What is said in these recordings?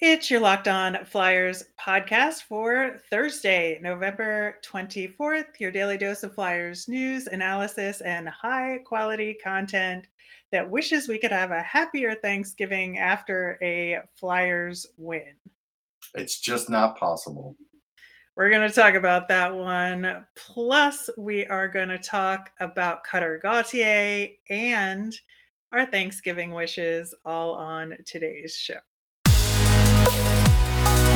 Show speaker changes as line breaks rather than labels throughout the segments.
It's your Locked On Flyers podcast for Thursday, November 24th. Your daily dose of Flyers news, analysis, and high quality content that wishes we could have a happier Thanksgiving after a Flyers win.
It's just not possible.
We're going to talk about that one. Plus, we are going to talk about Cutter Gauthier and our Thanksgiving wishes all on today's show.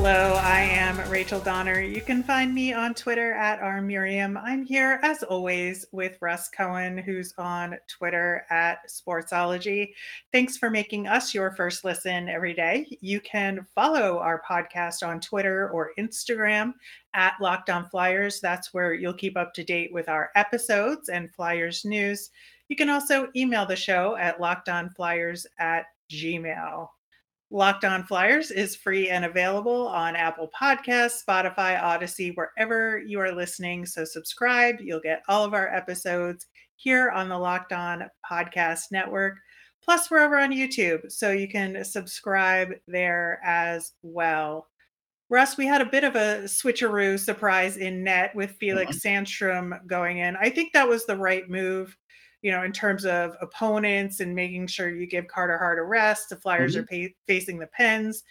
Hello, I am Rachel Donner. You can find me on Twitter at rmiriam. I'm here as always with Russ Cohen, who's on Twitter at Sportsology. Thanks for making us your first listen every day. You can follow our podcast on Twitter or Instagram at Locked On Flyers. That's where you'll keep up to date with our episodes and Flyers news. You can also email the show at lockedonflyers at gmail. Locked On Flyers is free and available on Apple Podcasts, Spotify, Audacy, wherever you are listening. So subscribe. You'll get all of our episodes here on the Locked On Podcast Network. Plus, we're over on YouTube, so you can subscribe there as well. Russ, we had a bit of a switcheroo surprise in net with Felix mm-hmm. Sandstrom going in. I think that was the right move you know, in terms of opponents and making sure you give Carter Hart a rest. The Flyers mm-hmm. are pay- facing the Pens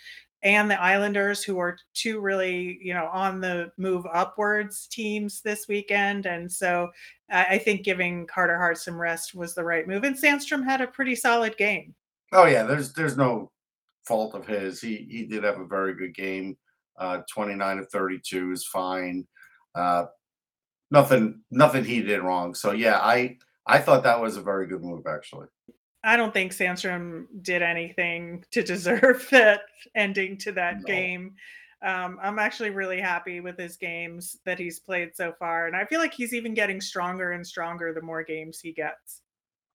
and the Islanders, who are two really, you know, on the move upwards teams this weekend. And so I think giving Carter Hart some rest was the right move. And Sandstrom had a pretty solid game.
Oh yeah, there's there's no fault of his. He he did have a very good game. Uh, 29 of 32 is fine. Uh, nothing nothing he did wrong. So yeah, I I thought that was a very good move, actually.
I don't think Sandstrom did anything to deserve that ending to that no. game. Um, I'm actually really happy with his games that he's played so far, and I feel like he's even getting stronger and stronger the more games he gets.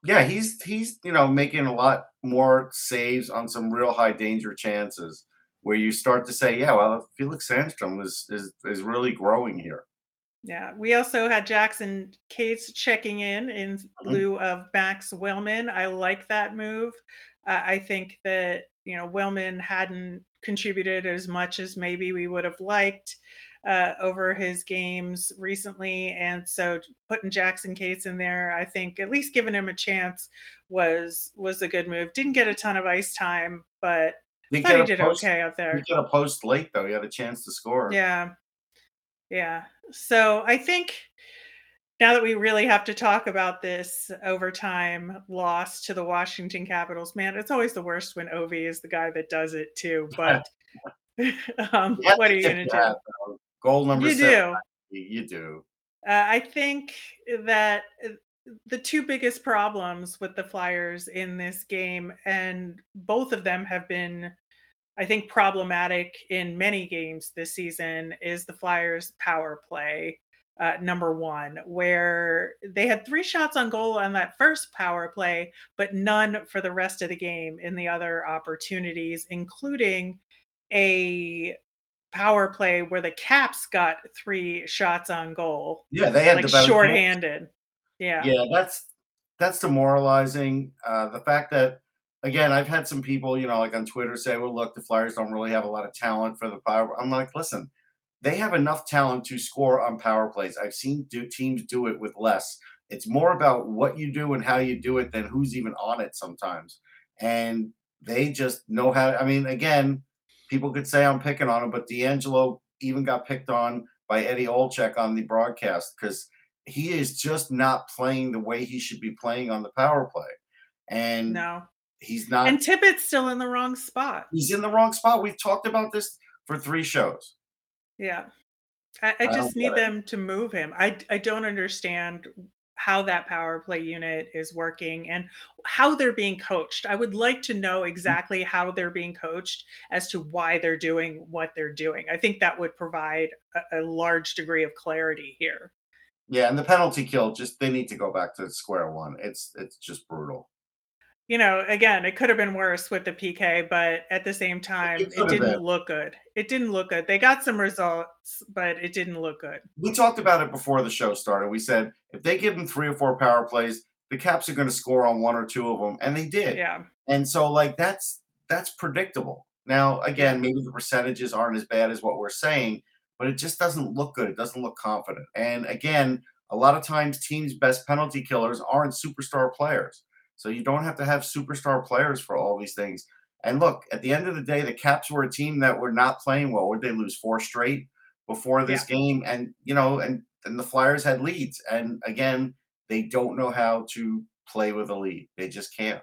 Yeah, he's he's you know making a lot more saves on some real high danger chances where you start to say, yeah, well, Felix Sandstrom is is is really growing here.
Yeah, we also had Jackson Cates checking in in mm-hmm. lieu of Max Willman. I like that move. Uh, I think that you know Willman hadn't contributed as much as maybe we would have liked uh, over his games recently, and so putting Jackson Cates in there, I think at least giving him a chance was was a good move. Didn't get a ton of ice time, but he, he did
post,
okay out there.
He got a post late though. He had a chance to score.
Yeah, yeah. So I think now that we really have to talk about this overtime loss to the Washington Capitals, man, it's always the worst when Ovi is the guy that does it too. But um, what are you going to do?
Goal number you seven. do. You do.
Uh, I think that uh, the two biggest problems with the Flyers in this game, and both of them have been I think problematic in many games this season is the Flyers' power play. Uh, number one, where they had three shots on goal on that first power play, but none for the rest of the game in the other opportunities, including a power play where the Caps got three shots on goal.
Yeah, they had
like shorthanded. Yeah,
yeah, that's that's demoralizing. Uh, the fact that again, I've had some people, you know, like on Twitter say, well, look, the Flyers don't really have a lot of talent for the power. I'm like, listen, they have enough talent to score on power plays. I've seen do, teams do it with less. It's more about what you do and how you do it than who's even on it sometimes. And they just know how. I mean, again, people could say I'm picking on him, but DeAngelo even got picked on by Eddie Olczyk on the broadcast because he is just not playing the way he should be playing on the power play. And
no.
He's not.
And Tippett's still in the wrong spot.
He's in the wrong spot. We've talked about this for three shows.
Yeah. I, I just I need them to move him. I, I don't understand how that power play unit is working and how they're being coached. I would like to know mm. exactly how they're being coached as to why they're doing what they're doing. I think that would provide a, a large degree of clarity here.
Yeah, and the penalty kill just they need to go back to square one. It's it's just brutal.
You know, again, it could have been worse with the PK, but at the same time,
It
it, didn't
been.
look good. It didn't look good. They got some results, but it didn't look good.
We talked about it before the show started. We said if they give them three or four power plays, the Caps are going to score on one or two of them, and they did.
Yeah.
And so, like that's that's predictable. Now, again, maybe the percentages aren't as bad as what we're saying, but it just doesn't look good. It doesn't look confident. And again, a lot of times teams' best penalty killers aren't superstar players. So you don't have to have superstar players for all these things. And look, at the end of the day, the Caps were a team that were not playing well. Would they lose four straight before this game? And you know, and and the Flyers had leads. And again, they don't know how to play with a lead. They just can't.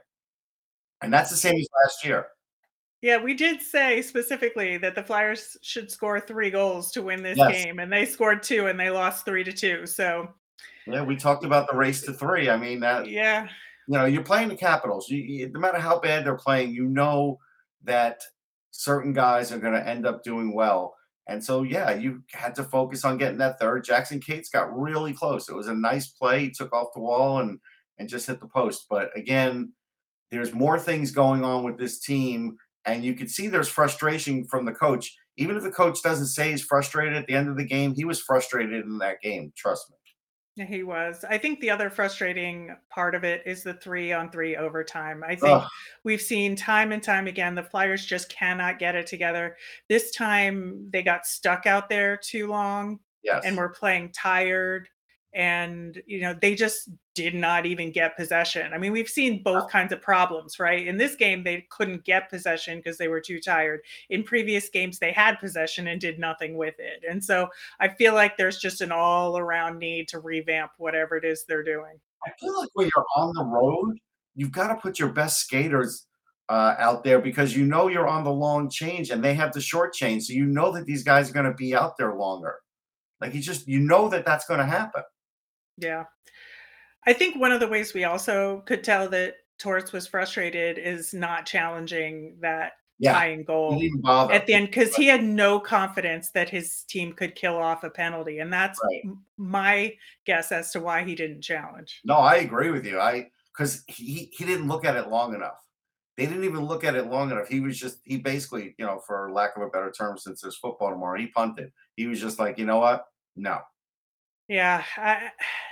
And that's the same as last year.
Yeah, we did say specifically that the Flyers should score three goals to win this
Yes.
game, and they scored two and they lost three to two. So,
Yeah, we talked about the race to three. I mean, that you know, you're playing the Capitals. You, you, no matter how bad they're playing, you know that certain guys are going to end up doing well. And so, yeah, you had to focus on getting that third. Jackson Cates got really close. It was a nice play. He took off the wall and and just hit the post. But again, there's more things going on with this team, and you can see there's frustration from the coach. Even if the coach doesn't say he's frustrated at the end of the game, he was frustrated in that game. Trust me.
He was. I think the other frustrating part of it is the three on three overtime. I think
Ugh.
we've seen time and time again the Flyers just cannot get it together. This time they got stuck out there too long
Yes.
and were playing tired and you know they just did not even get possession. I mean, we've seen both kinds of problems, right? In this game they couldn't get possession because they were too tired. In previous games they had possession and did nothing with it. And so I feel like there's just an all-around need to revamp whatever it is they're doing.
I feel like when you're on the road, you've got to put your best skaters uh, out there because you know you're on the long change and they have the short change. So you know that these guys are going to be out there longer. Like you just, you know that that's going to happen.
Yeah. I think one of the ways we also could tell that Torts was frustrated is not challenging that
Yeah.
tying goal.
didn't even bother.
at the end because he had no confidence that his team could kill off a penalty and that's
Right.
m- my guess as to why he didn't challenge
No, I agree with you. I because he he didn't look at it long enough. They didn't even look at it long enough. He was just he basically, you know, for lack of a better term, since there's football tomorrow, he punted. He was just like, you know what? No.
Yeah I,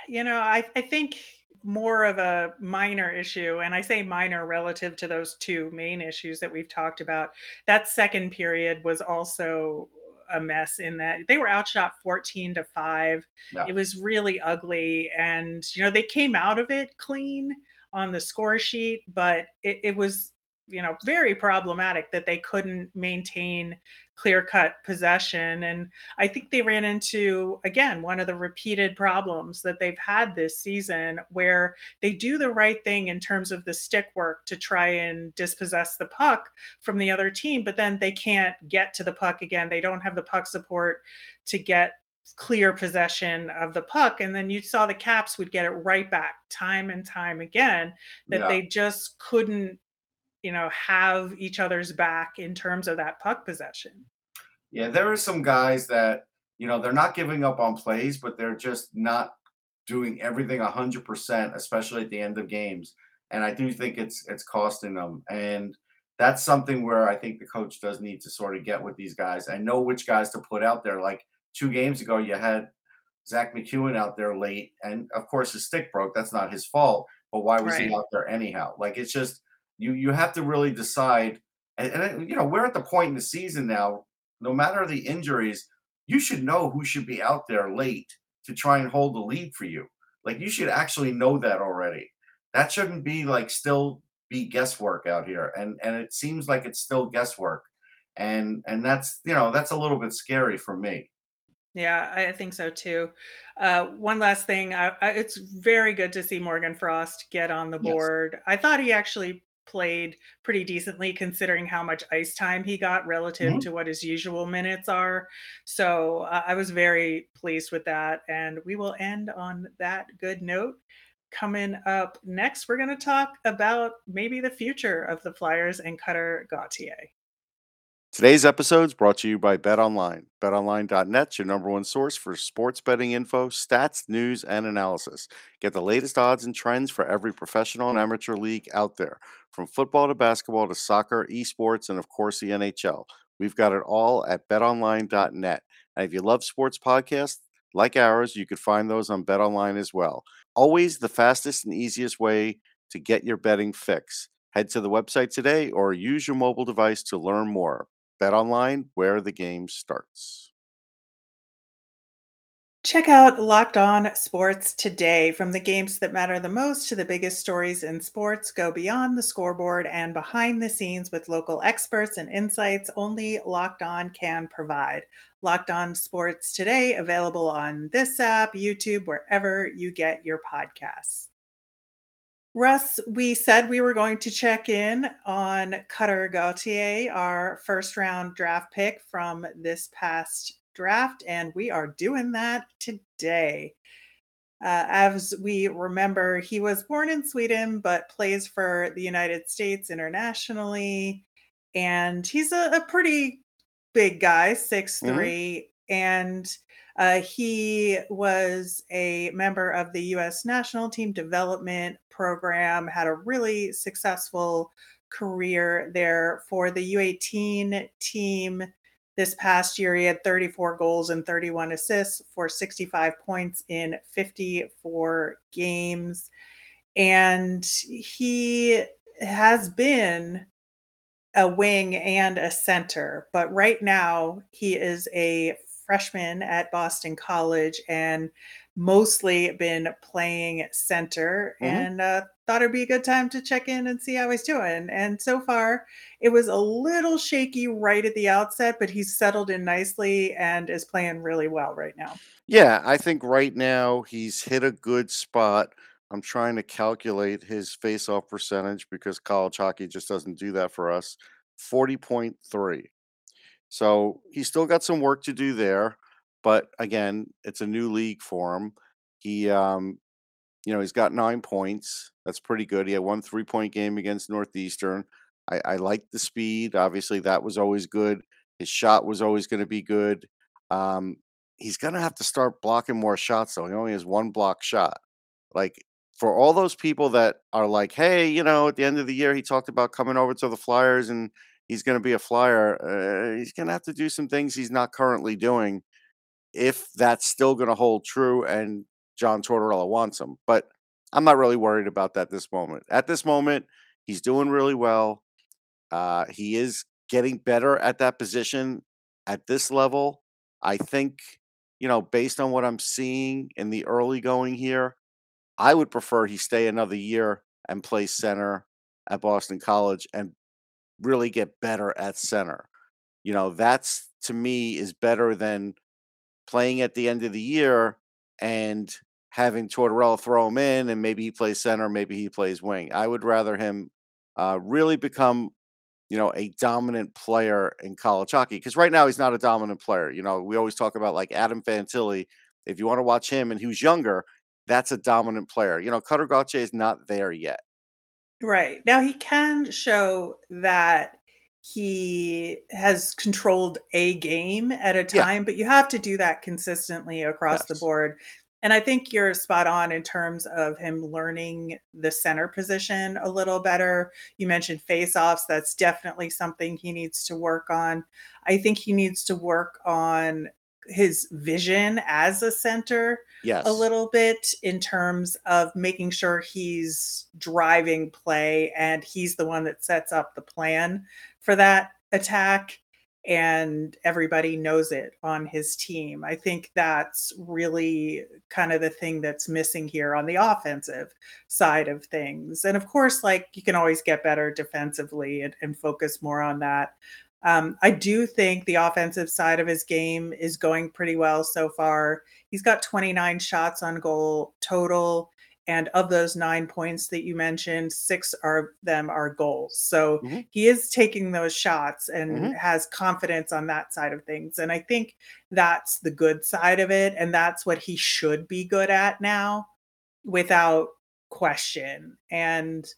you know I, I think more of a minor issue and i say minor relative to those two main issues that we've talked about that second period was also a mess in that they were outshot 14 to 5
Yeah.
it was really ugly and you know they came out of it clean on the score sheet but it, it was you know very problematic that they couldn't maintain clear cut possession and i think they ran into again one of the repeated problems that they've had this season where they do the right thing in terms of the stick work to try and dispossess the puck from the other team but then they can't get to the puck again they don't have the puck support to get clear possession of the puck and then you saw the caps would get it right back time and time again that
Yeah.
they just couldn't you know have each other's back in terms of that puck possession
Yeah, there are some guys that, you know, they're not giving up on plays, but they're just not doing everything 100%, especially at the end of games. And I do think it's it's costing them. And that's something where I think the coach does need to sort of get with these guys and know which guys to put out there. Like two games ago, you had Zack MacEwen out there late, and of course his stick broke. That's not his fault, but why was
Right.
he out there anyhow? Like it's just you you have to really decide. And, and you know we're at the point in the season now. No matter the injuries, you should know who should be out there late to try and hold the lead for you. Like you should actually know that already. That shouldn't be like still be guesswork out here. And and it seems like it's still guesswork. And and that's you know that's a little bit scary for me.
Yeah, I think so too. Uh, one last thing, I, I, it's very good to see Morgan Frost get on the
Yes.
board. I thought he actually played pretty decently considering how much ice time he got relative
Mhm.
to what his usual minutes are. So uh, I was very pleased with that. And we will end on that good note. Coming up next, we're going to talk about maybe the future of the Flyers and Cutter Gauthier.
Today's episode is brought to you by BetOnline. BetOnline.net's your number one source for sports betting info, stats, news, and analysis. Get the latest odds and trends for every professional and amateur league out there, from football to basketball to soccer, esports, and of course the NHL. We've got it all at betonline.net. And if you love sports podcasts like ours, you could find those on BetOnline as well. Always the fastest and easiest way to get your betting fix. Head to the website today or use your mobile device to learn more. Bet online where the game starts.
Check out Locked On Sports today. From the games that matter the most to the biggest stories in sports, go beyond the scoreboard and behind the scenes with local experts and insights only Locked On can provide. Locked On Sports today, available on this app, YouTube, wherever you get your podcasts. Russ, we said we were going to check in on Cutter Gauthier, our first round draft pick from this past draft, and we are doing that today. Uh, as we remember, he was born in Sweden but plays for the United States internationally. And he's a, a pretty big guy, six three, mm-hmm. and uh, he was a member of the U.S. national team development program, had a really successful career there for the U18 team. This past year, he had 34 goals and 31 assists for 65 points in 54 games. And he has been a wing and a center, but right now he is a freshman at Boston College and mostly been playing center mm-hmm. and uh, thought it'd be a good time to check in and see how he's doing. And so far, it was a little shaky right at the outset, but he's settled in nicely and is playing really well right now.
Yeah, I think right now he's hit a good spot. I'm trying to calculate his face-off percentage because college hockey just doesn't do that for us. 40.3. So he's still got some work to do there, but again, it's a new league for him. He, um, you know, he's got nine points. That's pretty good. He had one three point game against Northeastern. I, I like the speed. Obviously, that was always good. His shot was always going to be good. Um, he's going to have to start blocking more shots, though. He only has one block shot. Like, for all those people that are like, hey, you know, at the end of the year, he talked about coming over to the Flyers and he's going to be a flyer. Uh, he's going to have to do some things he's not currently doing if that's still going to hold true and John Tortorella wants him. But I'm not really worried about that this moment. At this moment, he's doing really well. Uh, he is getting better at that position at this level. I think, you know, based on what I'm seeing in the early going here, I would prefer he stay another year and play center at Boston College and really get better at center. You know, that's to me is better than playing at the end of the year and having Tortorella throw him in and maybe he plays center, maybe he plays wing. I would rather him uh, really become, you know, a dominant player in college hockey because right now he's not a dominant player. You know, we always talk about like Adam Fantilli. If you want to watch him and who's younger, that's a dominant player. You know, Cutter Gauthier is not there yet.
Right. Now he can show that he has controlled a game at a time, yeah. but you have to do that consistently across yes. the board. And I think you're spot on in terms of him learning the center position a little better. You mentioned face offs. That's definitely something he needs to work on. I think he needs to work on his vision as a center
yes.
a little bit in terms of making sure he's driving play and he's the one that sets up the plan for that attack and everybody knows it on his team. I think that's really kind of the thing that's missing here on the offensive side of things. And of course, like you can always get better defensively and, and focus more on that. Um, I do think the offensive side of his game is going pretty well so far. He's got 29 shots on goal total. And of those nine points that you mentioned, six of them are goals. So mm-hmm. he is taking those shots and mm-hmm. has confidence on that side of things. And I think that's the good side of it. And that's what he should be good at now without question. And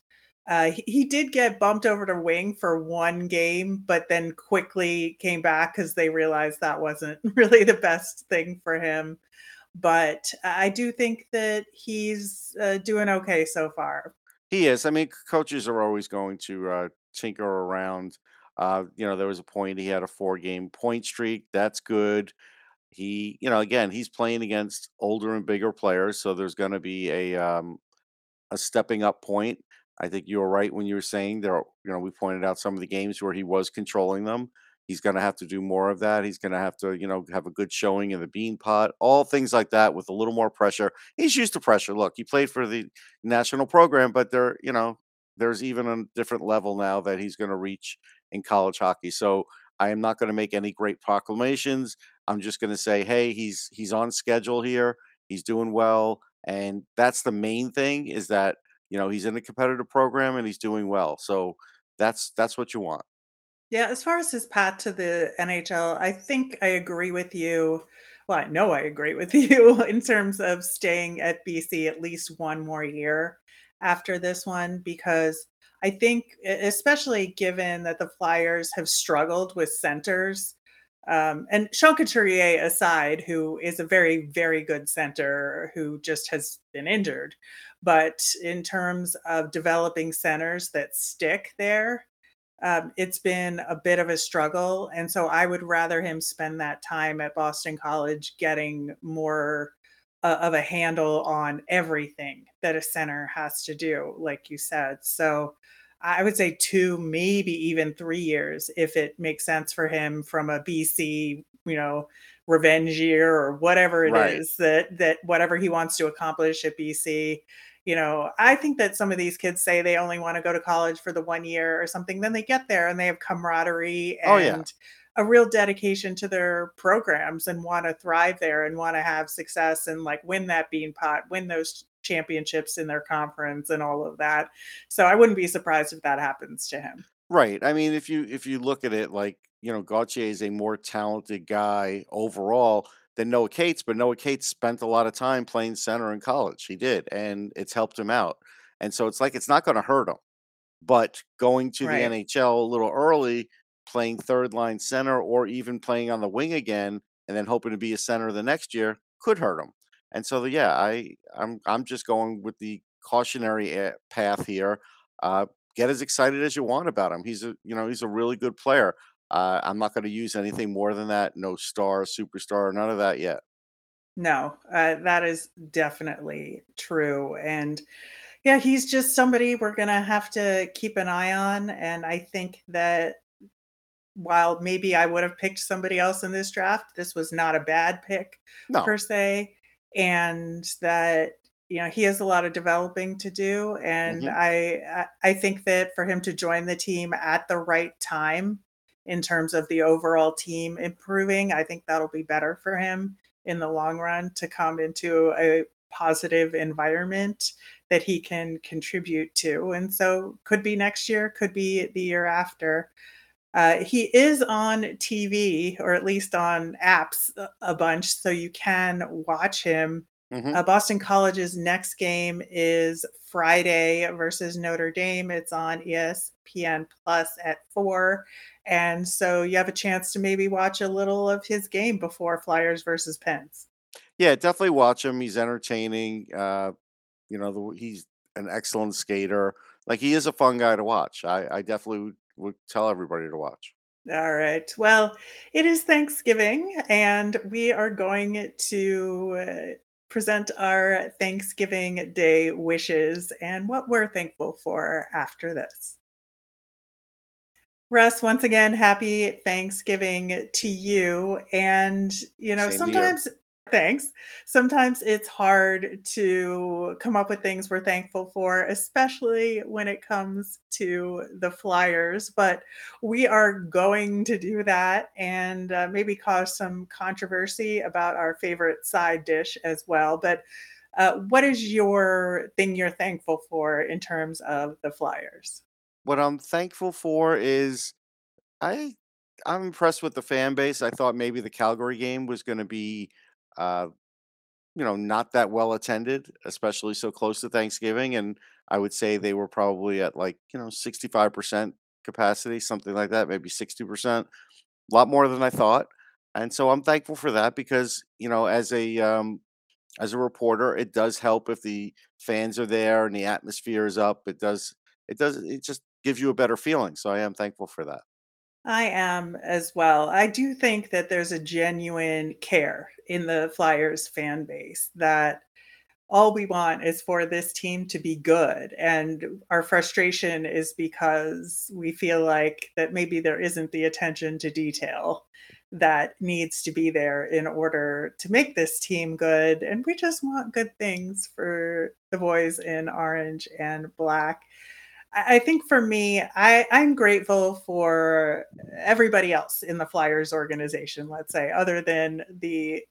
Uh, he, did get bumped over to wing for one game, but then quickly came back because they realized that wasn't really the best thing for him. But I do think that he's uh, doing okay so far.
He is. I mean, coaches are always going to uh, tinker around. Uh, you know, there was a point he had a four game point streak. That's good. He, you know, again, he's playing against older and bigger players, so there's going to be a um, a stepping up point. I think you were right when you were saying there. You know, we pointed out some of the games where he was controlling them. He's going to have to do more of that. He's going to have to, you know, have a good showing in the Beanpot, all things like that with a little more pressure. He's used to pressure. Look, he played for the national program, but there, you know, there's even a different level now that he's going to reach in college hockey. So I am not going to make any great proclamations. I'm just going to say, hey, he's he's on schedule here. He's doing well, and that's the main thing. Is that you know he's in a competitive program and he's doing well. So that's that's what you want.
Yeah, as far as his path to the NHL, I think I agree with you. Well, I know I agree with you in terms of staying at BC at least one more year after this one, because I think, especially given that the Flyers have struggled with centers, um, and Sean Couturier aside, who is a very, very good center who just has been injured. But in terms of developing centers that stick there, um, it's been a bit of a struggle. And so I would rather him spend that time at Boston College getting more uh, of a handle on everything that a center has to do, like you said. So I would say two, maybe even three years if it makes sense for him from a BC, you know, revenge year or whatever it
Right.
is that that whatever he wants to accomplish at BC you know, I think that some of these kids say they only want to go to college for the one year or something. Then they get there and they have camaraderie
Oh yeah.
and a real dedication to their programs and want to thrive there and want to have success and like win that Beanpot, win those championships in their conference and all of that. So I wouldn't be surprised if that happens to him.
Right. I mean, if you if you look at it like, you know, Gauthier is a more talented guy overall than Noah Cates, but Noah Cates spent a lot of time playing center in college. He did, and it's helped him out. And so it's like it's not going to hurt him. But going to the NHL a little early, playing third line center or even playing on the wing again and then hoping to be a center the next year could hurt him. And so yeah, I I'm I'm just going with the cautionary eh, path here. Uh get as excited as you want about him. He's a you know, he's a really good player. Uh, I'm not going to use anything more than that. No star, superstar, none of that yet.
No, uh, that is definitely true. And yeah, he's just somebody we're going to have to keep an eye on. And I think that while maybe I would have picked somebody else in this draft, this was not a bad pick
No,
per se. And that, you know, he has a lot of developing to do. And
hmm
I, I I think that for him to join the team at the right time in terms of the overall team improving, I think that'll be better for him in the long run to come into a positive environment that he can contribute to. And so could be next year, could be the year after. Uh, he is on TV or at least on apps a bunch, so you can watch him.
Hmm
Uh, Boston College's next game is Friday versus Notre Dame. It's on ESPN Plus at four. And so you have a chance to maybe watch a little of his game before Flyers versus Pens.
Yeah, definitely watch him. He's entertaining. Uh, you know, the, he's an excellent skater. Like he is a fun guy to watch. I, I definitely would, would tell everybody to watch.
All right. Well, it is Thanksgiving, and we are going to present our Thanksgiving Day wishes and what we're thankful for after this. Russ, once again, happy Thanksgiving to you. And, you know,
Same to you.
Thanks. Sometimes it's hard to come up with things we're thankful for, especially when it comes to the Flyers. But we are going to do that and uh, maybe cause some controversy about our favorite side dish as well. But uh, what is your thing you're thankful for in terms of the Flyers?
What I'm thankful for is I I'm impressed with the fan base. I thought maybe the Calgary game was going to be uh, you know, not that well attended, especially so close to Thanksgiving. And I would say they were probably at like, you know, 65% capacity, something like that, maybe 60%. A lot more than I thought. And so I'm thankful for that because, you know, as a um as a reporter, it does help if the fans are there and the atmosphere is up. It does it does it just gives you a better feeling. So I am thankful for that.
I am as well. I do think that there's a genuine care in the Flyers fan base that all we want is for this team to be good. And our frustration is because we feel like that maybe there isn't the attention to detail that needs to be there in order to make this team good. And we just want good things for the boys in orange and black. I think for me, I, I'm grateful for everybody else in the Flyers organization, let's say, other than the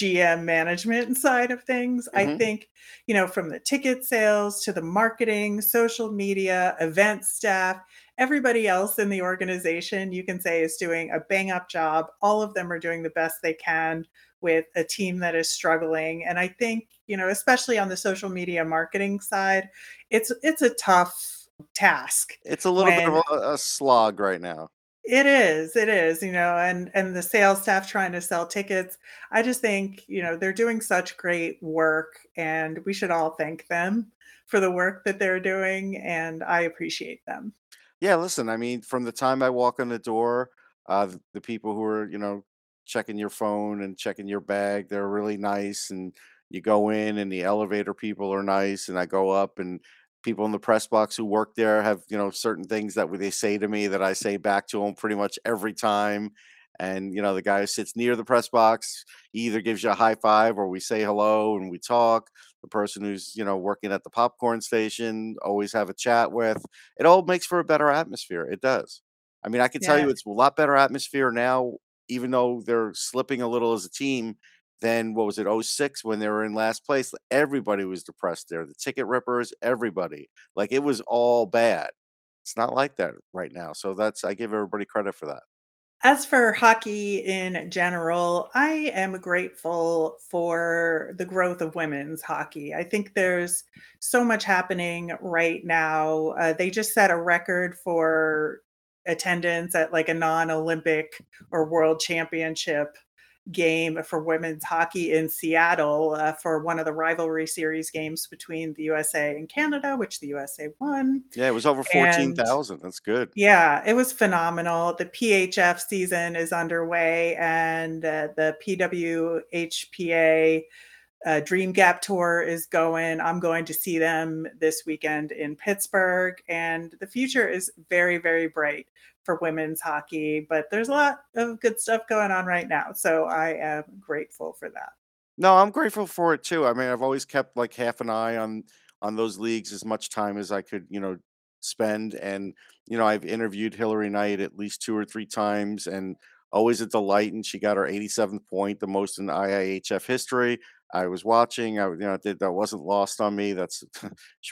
GM management side of things. I
hmm
think, you know, from the ticket sales to the marketing, social media, event staff, everybody else in the organization, you can say is doing a bang up job. All of them are doing the best they can with a team that is struggling. And I think, you know, especially on the social media marketing side, it's it's a tough task
It's a little bit of a, a slog right now.
It is, it is, you know, and and the sales staff trying to sell tickets. I just think, you know, they're doing such great work and we should all thank them for the work that they're doing and I appreciate them.
Yeah, listen, I mean, from the time I walk in the door, uh, th- the people who are, you know, checking your phone and checking your bag, they're really nice. And you go in, and the elevator people are nice. And I go up, and people in the press box who work there have, you know, certain things that they say to me that I say back to them pretty much every time. And, you know, the guy who sits near the press box, he either gives you a high five or we say hello and we talk. The person who's, you know, working at the popcorn station, always have a chat with it all makes for a better atmosphere. It does. I mean, I can tell you it's a lot better atmosphere now, even though they're slipping a little as a team than what was it, '06 when they were in last place. Everybody was depressed there. The ticket rippers, everybody. Like it was all bad. It's not like that right now. So that's I give everybody credit for that.
As for hockey in general, I am grateful for the growth of women's hockey. I think there's so much happening right now. Uh, they just set a record for attendance at like a non Olympic or world championship game for women's hockey in Seattle uh, for one of the rivalry series games between the USA and Canada, which the USA won.
Yeah, it was over
And
14,000. That's good.
yeah, it was phenomenal. The PHF season is underway, and uh, the PWHPA uh, Dream Gap Tour is going. I'm going to see them this weekend in Pittsburgh, and the future is very, very bright for women's hockey. But there's a lot of good stuff going on right now, so I am grateful for that.
No, I'm grateful for it too. I mean, I've always kept like half an eye on on those leagues as much time as I could, you know, spend. And you know, I've interviewed Hilary Knight at least two or three times, and always a delight. And she got her 87th point, the most in IIHF history. I was watching. I, you know, that wasn't lost on me. That's a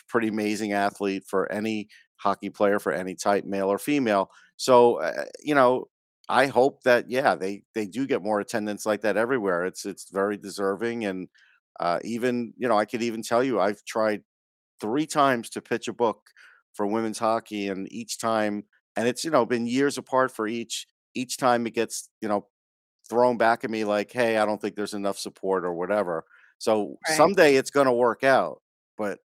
pretty amazing athlete for any hockey player for any type, male or female. So, uh, you know, I hope that yeah, they they do get more attendance like that everywhere. It's it's very deserving, and uh, even you know I could even tell you I've tried three times to pitch a book for women's hockey, and each time, and it's you know been years apart for each. Each time it gets you know thrown back at me like, hey, I don't think there's enough support or whatever. So
Right.
someday it's going to work out, but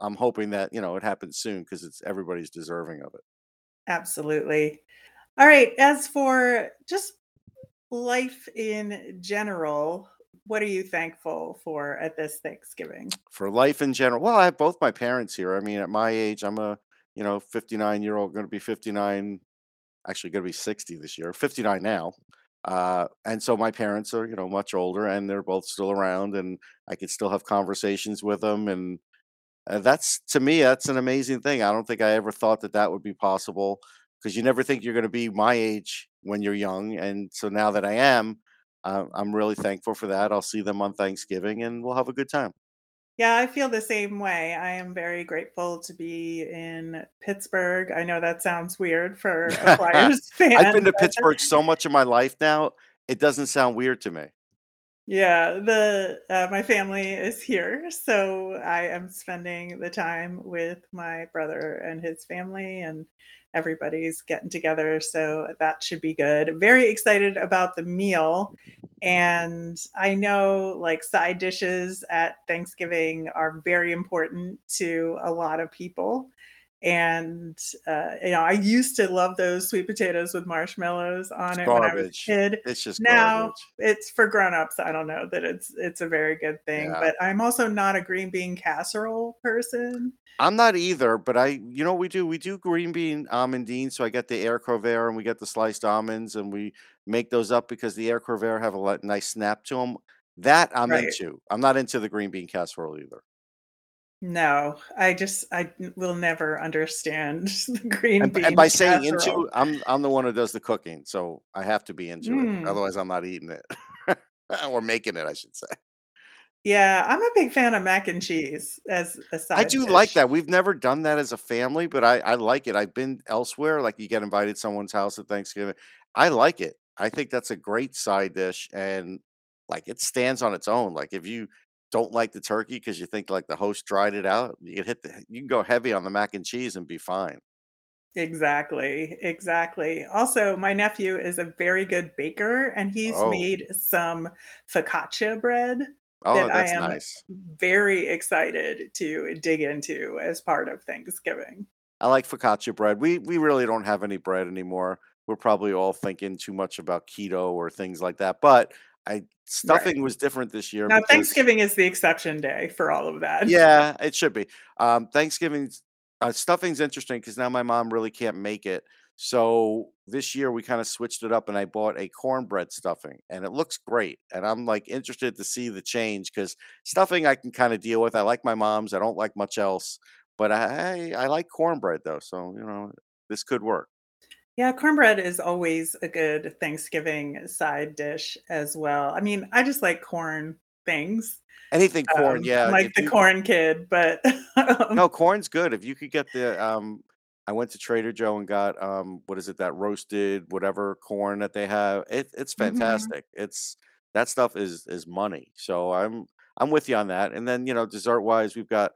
I'm hoping that you know it happens soon because it's everybody's deserving of it.
Absolutely. All right. As for just life in general, what are you thankful for at this Thanksgiving?
For life in general, well, I have both my parents here. I mean, at my age, I'm a, you know, 59 year old, going to be 59, actually going to be 60 this year, 59 now. Uh, and so my parents are, you know, much older and they're both still around and I can still have conversations with them. And uh, that's, to me, that's an amazing thing. I don't think I ever thought that that would be possible because you never think you're going to be my age when you're young. And so now that I am, uh, I'm really thankful for that. I'll see them on Thanksgiving and we'll have a good time.
Yeah, I feel the same way. I am very grateful to be in Pittsburgh. I know that sounds weird for a Flyers
I've been to Pittsburgh so much in my life now, it doesn't sound weird to me.
Yeah, the uh, my family is here, so I am spending the time with my brother and his family, and everybody's getting together, so that should be good. Very excited about the meal, and I know like side dishes at Thanksgiving are very important to a lot of people. And uh, you know, I used to love those sweet potatoes with marshmallows
It's
on it when I was a kid.
It's just
Now
garbage.
it's for grown-ups. I don't know that it's it's a very good thing,
Yeah.
but I'm also not a green bean casserole person.
I'm not either, but I you know what we do? We do green bean almondine, so I get the haricots verts and we get the sliced almonds and we make those up because the haricots verts have a nice snap to them. That I'm
Right.
into. I'm not into the green bean casserole either.
No, I just I will never understand the green
And and by saying
casserole.
into, I'm I'm the one who does the cooking, so I have to be into it.
Mm.
Otherwise, I'm not eating it. Or making it, I should say.
Yeah, I'm a big fan of mac and cheese as a side I
do like that. We've never done that as a family, but I I like it. I've been elsewhere, like you get invited to someone's house at Thanksgiving. I like it. I think that's a great side dish and like it stands on its own. Like if you don't like the turkey because you think like the host dried it out, you can hit the you can go heavy on the mac and cheese and be fine.
Exactly, exactly. Also, my nephew is a very good baker, and he's
Oh,
made some focaccia bread
oh,
that I am
nice.
very excited to dig into as part of Thanksgiving.
I like focaccia bread. We we really don't have any bread anymore. We're probably all thinking too much about keto or things like that. But I
Right.
stuffing was different this year
Now,
because
Thanksgiving is the exception day for all of that.
Yeah, it should be. Um, Thanksgiving's uh, stuffing's interesting because now my mom really can't make it. So this year we kind of switched it up, and I bought a cornbread stuffing, and it looks great. And I'm like interested to see the change because stuffing I can kind of deal with. I like my mom's. I don't like much else, but I I like cornbread though. So you know this could work.
Yeah, cornbread is always a good Thanksgiving side dish as well. I mean, I just like corn things.
Anything corn,
Um,
yeah.
like
If
the
you
corn kid, but,
No, corn's good. If you could get the um I went to Trader Joe and got um what is it, that roasted whatever corn that they have. It it's
Mhm.
fantastic. It's that stuff is is money. So I'm I'm with you on that. And then, you know, dessert wise, we've got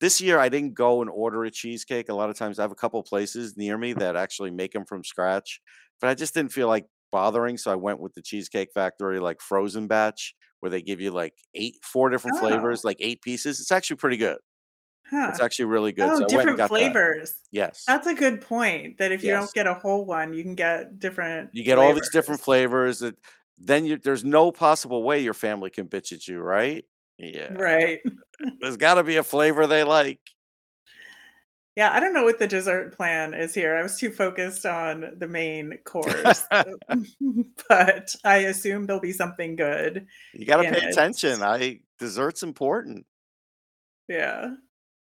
this year I didn't go and order a cheesecake. A lot of times I have a couple places near me that actually make them from scratch, but I just didn't feel like bothering. So I went with the Cheesecake Factory like frozen batch where they give you like eight, four different
Oh,
flavors, like eight pieces. It's actually pretty good.
huh.
It's actually really good,
Oh,
so I went and
different
got that.
flavors.
Yes.
That's a good point, that if you don't get a whole one, you can get different
You get all these different
flavors.
flavors that then you there's no possible way your family can bitch at you, right? Yeah.
Right.
There's gotta be a flavor they like.
Yeah, I don't know what the dessert plan is here. I was too focused on the main course, but I assume there'll be something good
You gotta pay
it.
attention. I dessert's important.
Yeah.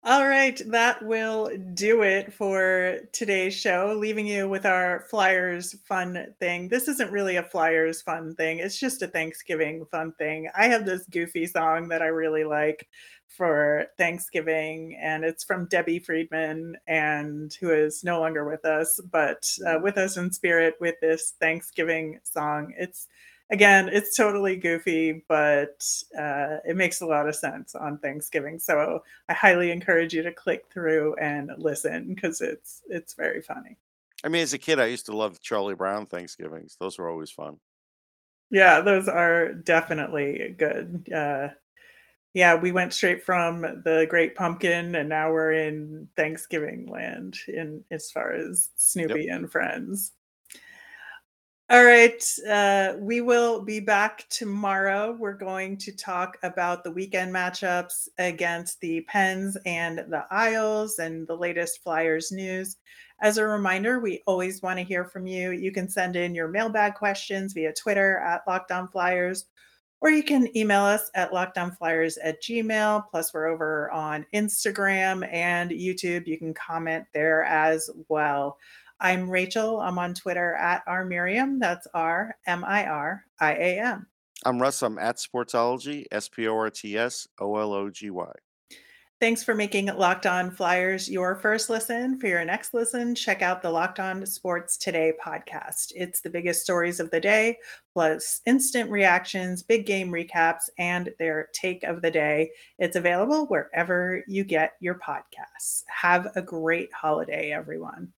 All right, that will do it for today's show, leaving you with our Flyers fun thing. This isn't really a Flyers fun thing, it's just a Thanksgiving fun thing. I have this goofy song that I really like for Thanksgiving, and it's from Debbie Friedman, and who is no longer with us, but uh, with us in spirit with this Thanksgiving song. It's again, it's totally goofy, but uh, it makes a lot of sense on Thanksgiving. So I highly encourage you to click through and listen because it's it's very funny.
I mean, as a kid, I used to love Charlie Brown Thanksgivings. Those were always fun.
Yeah, those are definitely good. Uh, yeah, we went straight from the Great Pumpkin, and now we're in Thanksgiving land in as far as
Yep.
Snoopy and Friends. All right. Uh, we will be back tomorrow. We're going to talk about the weekend matchups against the Pens and the Isles and the latest Flyers news. As a reminder, we always want to hear from you. You can send in your mailbag questions via Twitter at Locked On Flyers, or you can email us at lockedonflyers at gmail. Plus, we're over on Instagram and YouTube. You can comment there as well. I'm Rachel. I'm on Twitter at R Miriam. That's R M I R I A M.
I'm Russ. I'm at Sportsology, S P O R T S O L O G Y.
Thanks for making Locked On Flyers your first listen. For your next listen, check out the Locked On Sports Today podcast. It's the biggest stories of the day, plus instant reactions, big game recaps, and their take of the day. It's available wherever you get your podcasts. Have a great holiday, everyone.